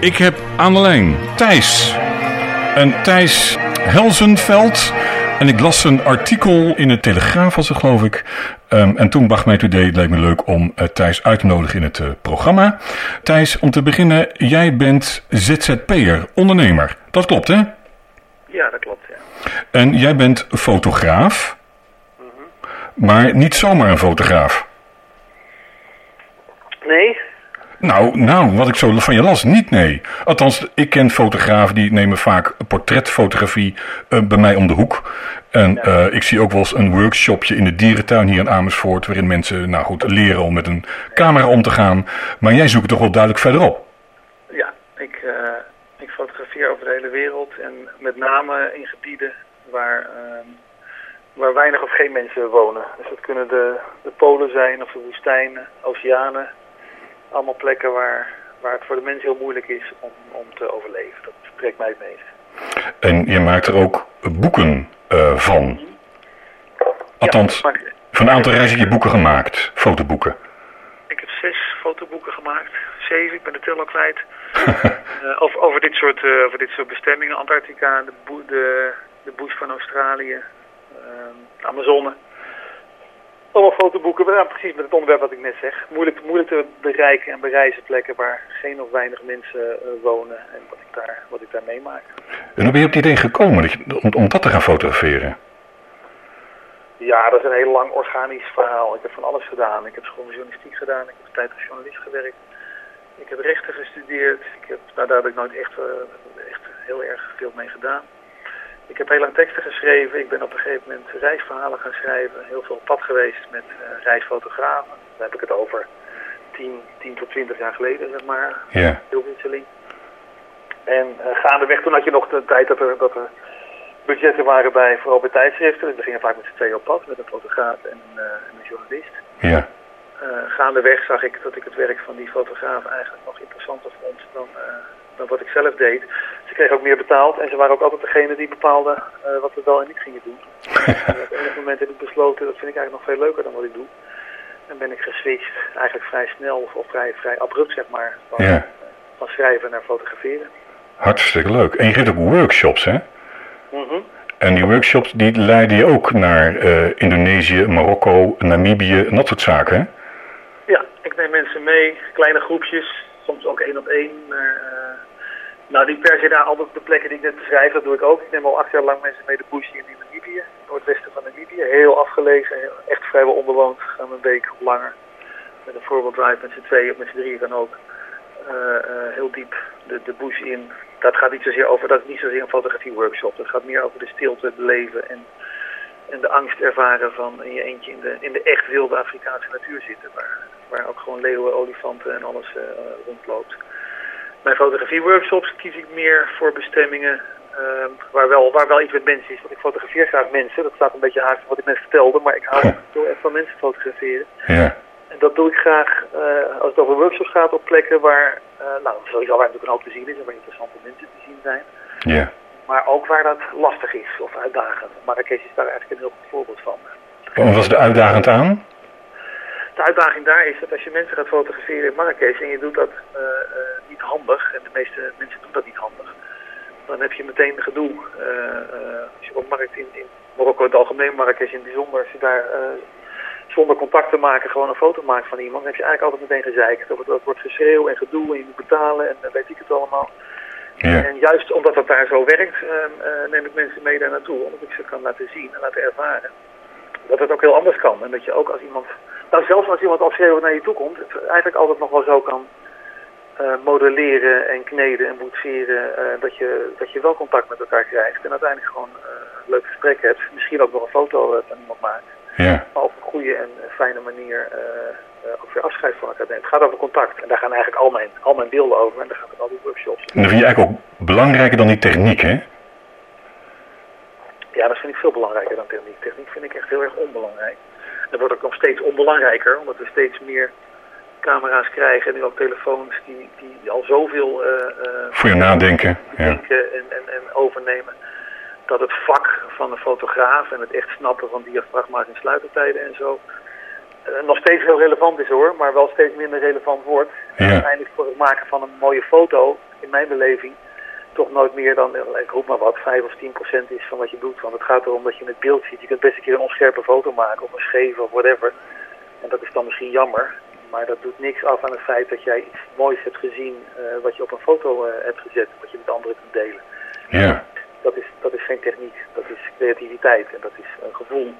Ik heb aan de lijn Thijs. En Thijs Helzenveld. En ik las een artikel in de Telegraaf, was het geloof ik. Um, en toen bracht mij het idee, het lijkt me leuk om uh, Thijs uit te nodigen in het uh, programma. Thijs, om te beginnen, jij bent ZZP'er, ondernemer. Dat klopt, hè? Ja, dat klopt, ja. En jij bent fotograaf, mm -hmm. maar niet zomaar een fotograaf. Nee. Nou, nou, wat ik zo van je las, niet nee. Althans, ik ken fotografen die nemen vaak portretfotografie uh, bij mij om de hoek. En uh, ik zie ook wel eens een workshopje in de dierentuin hier in Amersfoort, waarin mensen, nou goed, leren om met een camera om te gaan. Maar jij zoekt toch wel duidelijk verderop? Ja, ik, uh, ik fotografeer over de hele wereld en met name in gebieden waar, waar weinig of geen mensen wonen. Dus dat kunnen de, de polen zijn of de woestijnen, oceanen allemaal plekken waar, waar het voor de mens heel moeilijk is om, om te overleven. Dat trekt mij het meest. En je maakt er ook boeken uh, van? Althans, ja, maak... van een aantal reizen heb je boeken gemaakt, fotoboeken. Ik heb zes fotoboeken gemaakt. Zeven, ik ben de tel al kwijt. uh, over, over, dit soort, uh, over dit soort bestemmingen. Antarctica, de, de, de bush van Australië, de Amazone. Allemaal fotoboeken, ja, precies met het onderwerp wat ik net zeg. Moeilijk, moeilijk te bereiken en bereizen plekken waar geen of weinig mensen uh, wonen en wat ik daar, wat ik daar meemaak. En hoe ben je op het idee gekomen om, om dat te gaan fotograferen? Ja, dat is een heel lang organisch verhaal. Ik heb van alles gedaan. Ik heb schooljournalistiek gedaan, ik heb tijd als journalist gewerkt. Ik heb rechten gestudeerd. Ik heb, nou, daar heb ik nooit echt, uh, echt heel erg veel mee gedaan. Ik heb heel lang teksten geschreven. Ik ben op een gegeven moment reisverhalen gaan schrijven. Heel veel op pad geweest met uh, reisfotografen. Daar heb ik het over 10, 10 tot 20 jaar geleden, zeg maar. Ja. Veel wisseling. En uh, gaandeweg, toen had je nog de tijd dat er, dat er budgetten waren bij, vooral bij tijdschriften. Dus we gingen vaak met z'n tweeën op pad, met een fotograaf en, uh, en een journalist. Ja. gaandeweg zag ik dat ik het werk van die fotograaf eigenlijk nog interessanter vond dan, dan wat ik zelf deed. Ze kregen ook meer betaald en ze waren ook altijd degene die bepaalden uh, wat we wel en niet gingen doen. en op enig moment heb ik besloten, dat vind ik eigenlijk nog veel leuker dan wat ik doe. En ben ik geswitcht, eigenlijk vrij snel of, of vrij, vrij abrupt zeg maar, van, ja. uh, van schrijven naar fotograferen. Hartstikke leuk. En je geeft ook workshops hè? Mm -hmm. En die workshops die leiden je ook naar uh, Indonesië, Marokko, Namibië en dat soort zaken hè? Ja, ik neem mensen mee, kleine groepjes, soms ook één op één. Uh, nou, niet per se daar altijd op de plekken die ik net beschrijf, dat doe ik ook. Ik neem al acht jaar lang mensen mee de bush in Namibië, noordwesten van Namibië. Heel afgelegen, echt vrijwel onbewoond. Gaan een week of langer met een voorbeeld drive met z'n tweeën of met z'n drieën dan ook. Uh, uh, heel diep de, de bush in. Dat gaat niet zozeer over, dat is niet zozeer een fotografie-workshop. Dat gaat meer over de stilte, het leven en, en de angst ervaren van in je eentje in de, in de echt wilde Afrikaanse natuur zitten. Waar, waar ook gewoon leeuwen, olifanten en alles uh, rondloopt. Mijn fotografie-workshops kies ik meer voor bestemmingen uh, waar, wel, waar wel iets met mensen is. Want ik fotografeer graag mensen. Dat staat een beetje haaks wat ik net vertelde. Maar ik hou heel erg van mensen fotograferen. Ja. En dat doe ik graag uh, als het over workshops gaat op plekken waar, uh, nou sowieso waar natuurlijk een hoop te zien is. En waar interessante mensen te zien zijn. Ja. Maar ook waar dat lastig is of uitdagend. Marrakesh is daar eigenlijk een heel goed voorbeeld van. Wat was de uitdagend aan? De uitdaging daar is dat als je mensen gaat fotograferen in Marrakesh en je doet dat uh, uh, niet handig, en de meeste mensen doen dat niet handig, dan heb je meteen gedoe. Uh, als je op markt in, in Marokko het algemeen, Marrakesh in het bijzonder, als je daar zonder contact te maken gewoon een foto maakt van iemand, dan heb je eigenlijk altijd meteen gezeikt. Dat, dat wordt geschreeuw en gedoe en je moet betalen en dan weet ik het allemaal. Ja. En juist omdat dat daar zo werkt, neem ik mensen mee daar naartoe, omdat ik ze kan laten zien en laten ervaren dat het ook heel anders kan. En dat je ook als iemand nou, zelfs als iemand al schreeuwend naar je toe komt, het eigenlijk altijd nog wel zo kan uh, modelleren en kneden en boetseren, uh, dat, je, dat je wel contact met elkaar krijgt en uiteindelijk gewoon uh, een leuk gesprek hebt. Misschien ook nog een foto van iemand maakt. Ja. Maar op een goede en fijne manier ook weer afscheid van elkaar neemt. Het gaat over contact en daar gaan eigenlijk al mijn, al mijn beelden over en daar gaan al die workshops. En dat vind je eigenlijk ook belangrijker dan die techniek, hè? Ja, dat vind ik veel belangrijker dan techniek. Techniek vind ik echt heel erg onbelangrijk. Dat wordt ook nog steeds onbelangrijker, omdat we steeds meer camera's krijgen en nu ook telefoons die, die al zoveel uh, uh, voor je nadenken ja. en, en, en overnemen. Dat het vak van een fotograaf en het echt snappen van diafragma's en sluitertijden en zo uh, nog steeds heel relevant is hoor, maar wel steeds minder relevant wordt. Ja. En uiteindelijk voor het maken van een mooie foto in mijn beleving toch nooit meer dan, eh, ik roep maar wat, 5 of 10 procent is van wat je doet. Want het gaat erom dat je het beeld ziet. Je kunt best een keer een onscherpe foto maken of een scheve of whatever. En dat is dan misschien jammer. Maar dat doet niks af aan het feit dat jij iets moois hebt gezien uh, wat je op een foto uh, hebt gezet. Wat je met anderen kunt delen. Ja. Dat is, dat is geen techniek. Dat is creativiteit. En dat is een gevoel.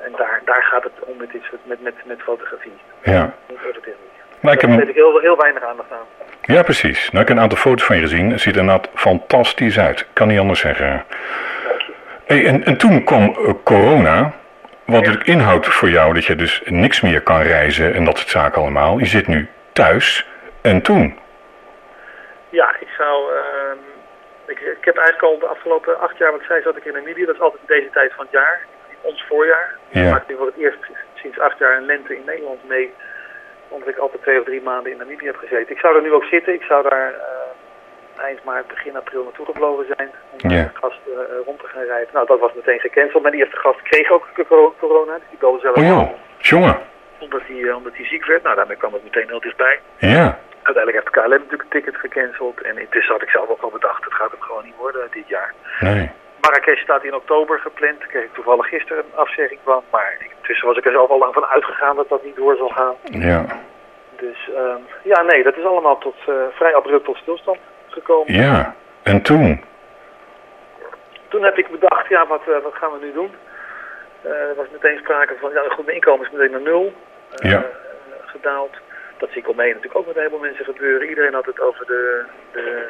En daar, daar gaat het om met, iets, met, met, met fotografie. Ja. Niet over techniek. Maar ik Daar ik heel, heel weinig aandacht aan. Ja, precies. Nou, ik heb een aantal foto's van je gezien. Het ziet er inderdaad fantastisch uit. Kan niet anders zeggen. Hey, en, en toen kwam eh, corona. Wat Ja. natuurlijk inhoudt voor jou dat je dus niks meer kan reizen en dat soort zaken allemaal. Je zit nu thuis. En toen? Ja, ik zou. ehm, ik, ik heb eigenlijk al de afgelopen acht jaar, wat ik zei, zat ik in Namibië. Dat is altijd deze tijd van het jaar. Ons voorjaar. Ja. Ik maak nu voor het eerst sinds acht jaar een lente in Nederland mee. Omdat ik altijd twee of drie maanden in Namibië heb gezeten. Ik zou er nu ook zitten. Ik zou daar eh, eind maart, begin april naartoe gevlogen zijn. Om Ja. met gasten eh, rond te gaan rijden. Nou, dat was meteen gecanceld. Mijn eerste gast kreeg ook cor- corona. Dus die belde zelf Oh joh, aan, jongen. Omdat hij, eh, omdat hij ziek werd. Nou, daarmee kwam het meteen heel dichtbij. Ja, Uiteindelijk heeft KLM natuurlijk een ticket gecanceld. En intussen had ik zelf ook al bedacht, het gaat hem gewoon niet worden dit jaar. nee. Marrakesh staat in oktober gepland. Daar kreeg ik toevallig gisteren een afzegging van. Maar intussen was ik er zelf al lang van uitgegaan dat dat niet door zal gaan. Ja, Dus ehm, ja, nee, dat is allemaal tot, eh, vrij abrupt tot stilstand gekomen. ja. En toen? Toen heb ik bedacht, ja, wat, eh, wat gaan we nu doen? Eh, er was meteen sprake van, ja, goed, mijn inkomen is meteen naar nul Ja. gedaald. Dat zie ik omheen natuurlijk ook met een heleboel mensen gebeuren. Iedereen had het over de, de,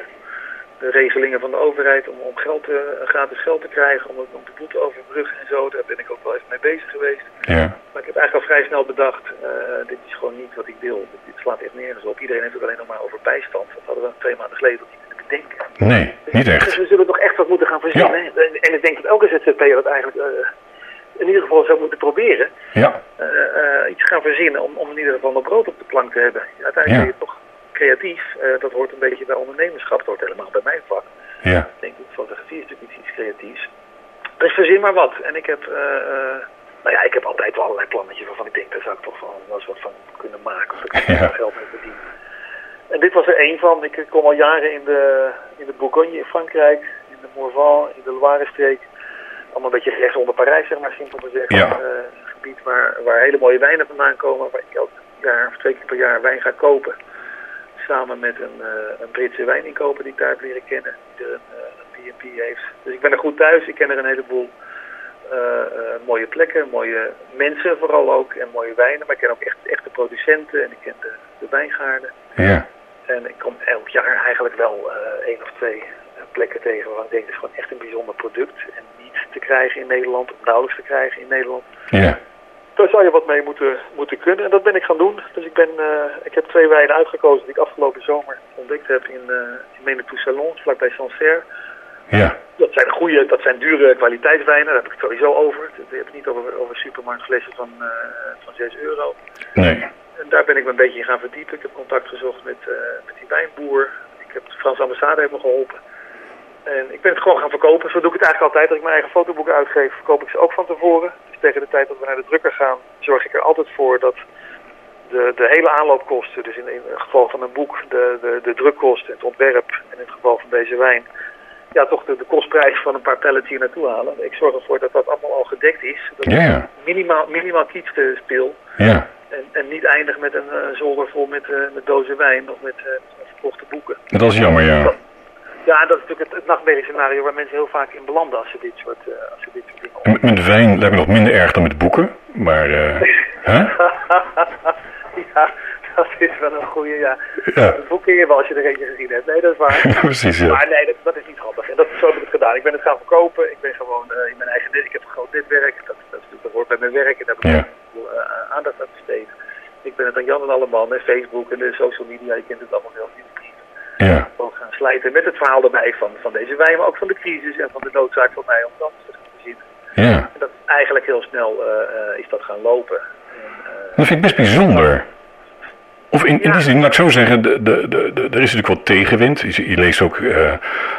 de regelingen van de overheid om, om geld, te- gratis geld te krijgen, om, om de boete te overbruggen en zo. Daar ben ik ook wel even mee bezig geweest. Ja, Maar ik heb eigenlijk al vrij snel bedacht, eh, dit is gewoon niet wat ik wil. Dit, dit slaat echt nergens op. Iedereen heeft het alleen nog maar over bijstand. Dat hadden we twee maanden geleden niet kunnen bedenken. nee, niet Dus echt. we zullen toch echt wat moeten gaan verzinnen. En, en ik denk dat elke ZZP'er dat eigenlijk eh, in ieder geval zou moeten proberen. Ja, eh, iets gaan verzinnen om, om in ieder geval nog brood op de plank te hebben. Ja, uiteindelijk Ja. ben je toch creatief. eh, dat hoort een beetje bij ondernemerschap. Dat hoort helemaal bij mijn vak. ja, Ik denk dat fotografie is natuurlijk iets, creatiefs. Dus verzin maar wat. En ik heb, eh, nou ja, ik heb altijd wel allerlei plannetjes waarvan ik denk, daar zou ik toch wel eens wat van kunnen maken. Of ik er geld mee verdienen. En dit was er één van. Ik kom al jaren in de, in de Bourgogne in Frankrijk, in de Morvan, in de Loire-streek. Allemaal een beetje rechts onder Parijs, zeg maar, simpel gezegd. Ja. Eh, een gebied waar, waar hele mooie wijnen vandaan komen, waar ik elk jaar of twee keer per jaar wijn ga kopen. Samen met een, eh, een Britse wijninkoper die ik daar heb leren kennen, die er een, eh, B&B heeft. Dus ik ben er goed thuis, ik ken er een heleboel eh, eh, mooie plekken, mooie mensen vooral ook en mooie wijnen. Maar ik ken ook echt echte producenten en ik ken de, de wijngaarden. ja, En ik kom elk jaar eigenlijk wel eh één of twee eh, plekken tegen waarvan ik denk, het is gewoon echt een bijzonder product. En niet te krijgen in Nederland, of nauwelijks te krijgen in Nederland. ja, Daar zou je wat mee moeten, moeten kunnen. En dat ben ik gaan doen. Dus ik, ben, eh, ik heb twee wijnen uitgekozen die ik afgelopen zomer ontdekt heb in, uh, in Menetou Salon, vlakbij Sancerre. ja, Dat zijn goede, dat zijn dure kwaliteitswijnen, daar heb ik het sowieso over. Ik heb het niet over, over supermarktflessen van, uh, van 6 euro. nee, En daar ben ik me een beetje in gaan verdiepen. Ik heb contact gezocht met, uh, met die wijnboer. Ik heb de Franse ambassade heeft me geholpen. En ik ben het gewoon gaan verkopen. Zo doe ik het eigenlijk altijd. Als ik mijn eigen fotoboeken uitgeef, verkoop ik ze ook van tevoren. Dus tegen de tijd dat we naar de drukker gaan, zorg ik er altijd voor dat de, de hele aanloopkosten, dus in, in het geval van een boek, de, de, de drukkosten, het ontwerp en in het geval van deze wijn, ja, toch de, de kostprijs van een paar pallets hier naartoe halen. Ik zorg ervoor dat dat allemaal al gedekt is. Dat ik minimaal, minimaal kietste speel. ja. En, en niet eindig met een uh, zolder vol met, uh, met dozen wijn of met, uh, verkochte boeken. Dat is jammer, ja. Ja, dat is natuurlijk het, het nachtmerriescenario waar mensen heel vaak in belanden als ze dit soort, uh, als ze dit soort dingen Met, met wijn lijkt me nog minder erg dan met boeken. Maar, uh, hè? ja, dat is wel een goede, ja. ja. Boek kun je wel als je er eentje gezien hebt. Nee, dat is waar. Precies, ja. Maar nee, dat, dat, is niet grappig. En dat, zo heb ik het gedaan. Ik ben het gaan verkopen. Ik ben gewoon uh, in mijn eigen. Ik heb een groot netwerk. Dat, dat, dat hoort bij mijn werk. En daar heb ik ja. veel aandacht aan besteed. Ik ben het aan Jan en alle man en Facebook en de social media. Je kent het allemaal wel. Ja. Gaan slijten met het verhaal erbij van, van deze wijn, maar ook van de crisis en van de noodzaak van mij om dat te gaan zien. Ja. En dat eigenlijk heel snel uh, is dat gaan lopen. En, uh, dat vind ik best bijzonder. Of in, in die zin, laat ik zo zeggen, de, de, de, er is natuurlijk wat tegenwind. Je, je leest ook uh,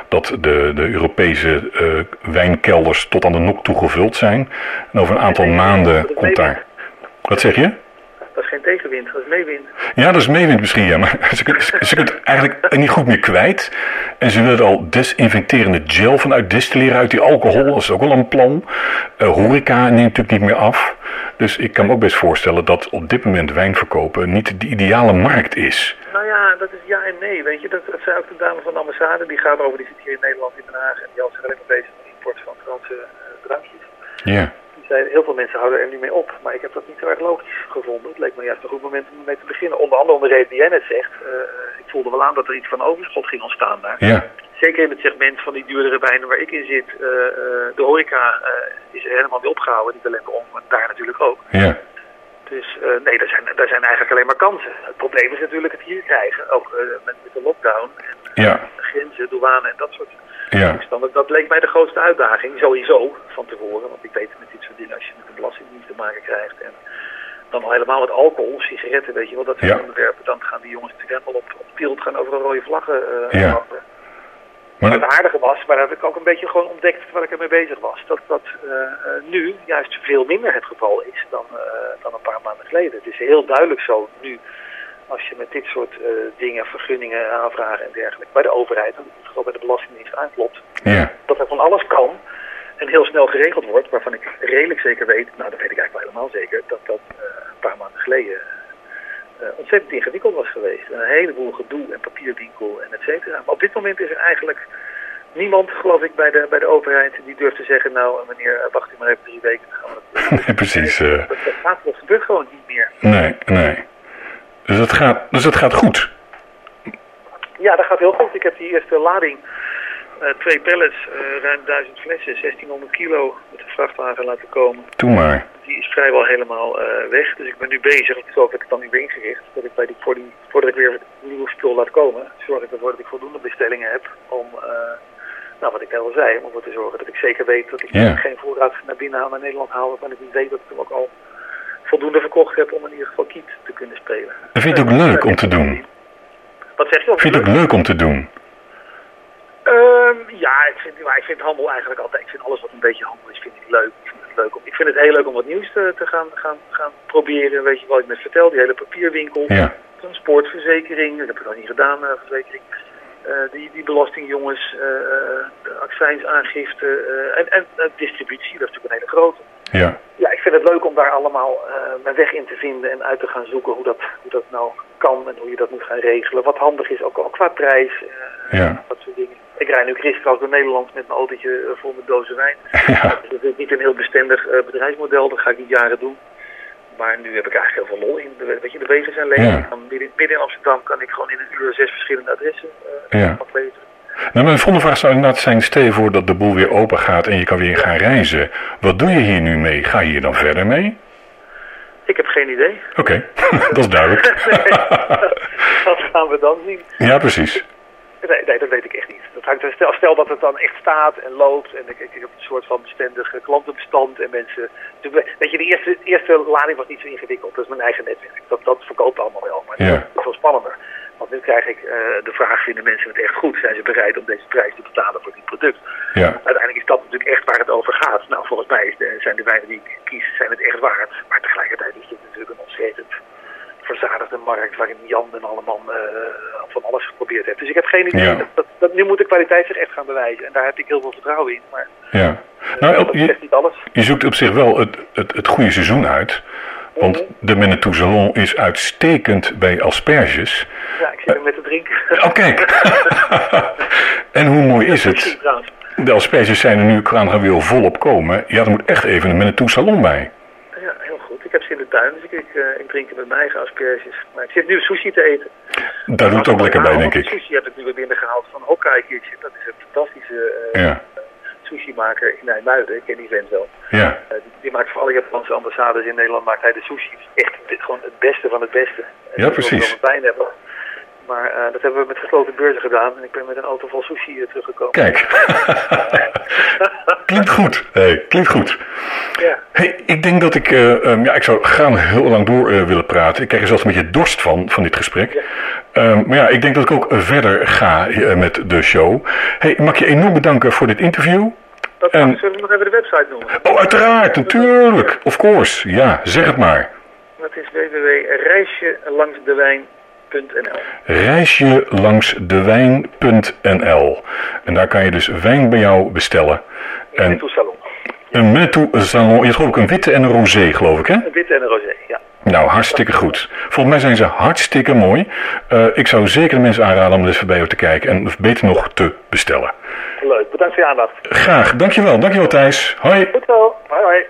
dat de, de Europese uh, wijnkelders tot aan de nok toe gevuld zijn. En over een aantal maanden komt daar. Wat zeg je? Dat is geen tegenwind, dat is meewind. Ja, dat is meewind misschien, ja. Maar ze kunnen ze eigenlijk niet goed meer kwijt. En ze willen al desinfecterende gel vanuit distilleren uit die alcohol. Dat is ook wel een plan. Eh, horeca neemt natuurlijk niet meer af. Dus ik kan me ook best voorstellen dat op dit moment wijn verkopen niet de ideale markt is. Nou ja, dat is ja en nee. Weet je, dat, dat zei ook de dame van de ambassade. Die gaat over, die zit hier in Nederland, in Den Haag. En die houdt zich alleen maar bezig met de import van Franse eh, drankjes. Ja, zei, heel veel mensen houden er nu mee op. Maar ik heb dat niet zo erg logisch gevonden. Het leek me juist een goed moment om ermee te beginnen. Onder andere om de reden die jij net zegt. Eh, ik voelde wel aan dat er iets van overschot ging ontstaan daar. ja, Zeker in het segment van die duurdere wijnen waar ik in zit. eh, eh, de horeca is er helemaal mee opgehouden. Niet alleen ons, maar daar natuurlijk ook. ja, Dus nee, daar zijn, daar zijn eigenlijk alleen maar kansen. Het probleem is natuurlijk het hier krijgen. Ook met, met de lockdown. En, Ja. Grenzen, douane en dat soort ja, toestanden. Dat leek mij de grootste uitdaging. Sowieso van tevoren. Want ik weet met dit soort dingen als je met de belastingdienst te maken krijgt. En dan al helemaal met alcohol, sigaretten, weet je wel. Dat soort Ja. onderwerpen. Dan gaan die jongens natuurlijk helemaal op, op tilt gaan over een rode vlaggen eh Ja. happen. Maar dat- het aardige was, maar dat heb ik ook een beetje gewoon ontdekt waar ik ermee bezig was. Dat dat eh, eh, nu juist veel minder het geval is dan, eh, dan een paar maanden geleden. Het is heel duidelijk zo nu, als je met dit soort eh, dingen, vergunningen, aanvragen en dergelijke, bij de overheid, vooral bij de Belastingdienst aanklopt, ja, dat er van alles kan en heel snel geregeld wordt, waarvan ik redelijk zeker weet, nou dat weet ik eigenlijk wel helemaal zeker, dat dat eh, een paar maanden geleden eh, ontzettend ingewikkeld was geweest. Een heleboel gedoe en papierwinkel en et cetera. Maar op dit moment is er eigenlijk niemand, geloof ik, bij de, bij de overheid die durft te zeggen, nou meneer, wacht u maar even drie weken. Dan gaan we dat, precies. dat, dat, gaat, dat gebeurt gewoon niet meer. nee, nee. Dus dat gaat, dus dat gaat goed. Ja, dat gaat heel goed. Ik heb die eerste lading, eh, twee pallets, eh, ruim 1000 flessen, 1600 kilo met de vrachtwagen laten komen. Doe maar. Die is vrijwel helemaal eh, weg. Dus ik ben nu bezig. Zo heb ik het dan nu weer ingericht. Dat ik bij die, voor die, voordat ik weer het nieuwe spul laat komen, zorg ik ervoor dat ik voldoende bestellingen heb om, nou wat ik net al zei, om ervoor te zorgen dat ik zeker weet dat ik geen voorraad naar binnen haal naar Nederland haal, waarvan ik niet weet dat ik hem ook al voldoende verkocht heb om in ieder geval kiet te kunnen spelen. En vind je het ook leuk om te doen? Wat zeg je? Vind je het ook leuk om te doen? Ja, ik vind, maar ik vind handel eigenlijk altijd. Ik vind alles wat een beetje handel is, vind ik leuk. Ik vind het, leuk om, ik vind het heel leuk om wat nieuws te, te gaan, gaan, gaan proberen. Weet je wat ik net vertel, die hele papierwinkel. Ja, Transportverzekering, dat heb ik nog niet gedaan, eh, verzekering. Eh, die, die belastingjongens, eh, eh, de accijnsaangifte en, en distributie, dat is natuurlijk een hele grote. ja, Ja, ik vind het leuk om daar allemaal mijn weg in te vinden en uit te gaan zoeken hoe dat, hoe dat nou kan en hoe je dat moet gaan regelen. Wat handig is, ook al qua prijs, ja, dat soort dingen. Ik rij nu kriskras door Nederland met mijn autootje vol met dozen wijn. ja, Dat is niet een heel bestendig bedrijfsmodel, dat ga ik niet jaren doen. Maar nu heb ik eigenlijk heel veel lol in. De, weet je, de wegen zijn leeg. Ja. Midden, midden in Amsterdam kan ik gewoon in een uur zes verschillende adressen eh Ja. afleveren. Nou, mijn volgende vraag zou inderdaad zijn: stel je voor dat de boel weer open gaat en je kan weer gaan reizen. Wat doe je hier nu mee? Ga je hier dan verder mee? Ik heb geen idee. Oké, dat is duidelijk. dat gaan we dan zien. ja, precies. Nee, nee, dat weet ik echt niet. Dat hangt, er- stel, stel dat het dan echt staat en loopt en ik, ik heb een soort van bestendig klantenbestand en mensen... Weet je, de eerste, eerste lading was niet zo ingewikkeld. Dat is mijn eigen netwerk. Dat, dat verkoopt allemaal wel, maar Ja. dat is veel spannender. Want nu krijg ik eh, de vraag, vinden mensen het echt goed? Zijn ze bereid om deze prijs te betalen voor dit product? Ja, Uiteindelijk is dat natuurlijk echt waar het over gaat. Nou, volgens mij is de, zijn de wijnen die ik kies, zijn het echt waard. Maar tegelijkertijd is dit natuurlijk een ontzettend verzadigde markt waarin Jan en Alleman eh van alles geprobeerd heeft. Dus ik heb geen idee. Ja. Dat, dat, dat- nu moet de kwaliteit zich echt gaan bewijzen. En daar heb ik heel veel vertrouwen in. Maar ja. eh, Nou, dat je, zegt niet alles. je zoekt op zich wel het, het, het goede seizoen uit. Want de Manitou Salon is uitstekend bij asperges. Ja, ik zit er met te drinken. Oh, kijk. en hoe mooi is het? De asperges zijn er nu, gaan weer volop komen. Ja, er moet echt even een Manitou Salon bij. Ik heb ze in de tuin, dus ik, ik, eh, ik drink met mijn eigen asperges. Maar ik zit nu sushi te eten. Daar doet het ook lekker bij, denk ik. Sushi heb ik nu weer binnengehaald van Kitchen. Dat is een fantastische Ja, sushi-maker in Nijmuiden. Ik ken die vent wel. ja, Eh, die, die maakt voor alle Japanse ambassades in Nederland maakt hij de sushi. Het is Echt gewoon het beste van het beste. En Ja, precies. pijn hebben. Maar eh, dat hebben we met gesloten beurzen gedaan. En ik ben met een auto vol sushi eh, teruggekomen. kijk. klinkt goed. Hey, klinkt goed. Ja. Hey, ik denk dat ik, eh, ehm, ja, ik zou graag heel lang door willen praten. Ik krijg er zelfs een beetje dorst van, van dit gesprek. Ehm, maar ja, ik denk dat ik ook verder ga met de show. Hey, mag je enorm bedanken voor dit interview. Dat En- Zullen we nog even de website noemen? Oh, uiteraard, natuurlijk. Of course. Ja, zeg het maar. Dat is www.reisjelangsdewijn.nl Reisjelangsdewijn.nl En daar kan je dus wijn bij jou bestellen. En een salon. Een Metou salon. Je hebt geloof ik een witte en een rosé, geloof ik, hè? Een witte en een rosé, ja. Nou, hartstikke goed. Volgens mij zijn ze hartstikke mooi. Uh, ik zou zeker de mensen aanraden om er eens voorbij te kijken en beter nog te bestellen. Leuk, bedankt voor je aandacht. Graag, dankjewel. Dankjewel Thijs. Hoi. Goed zo, hoi hoi.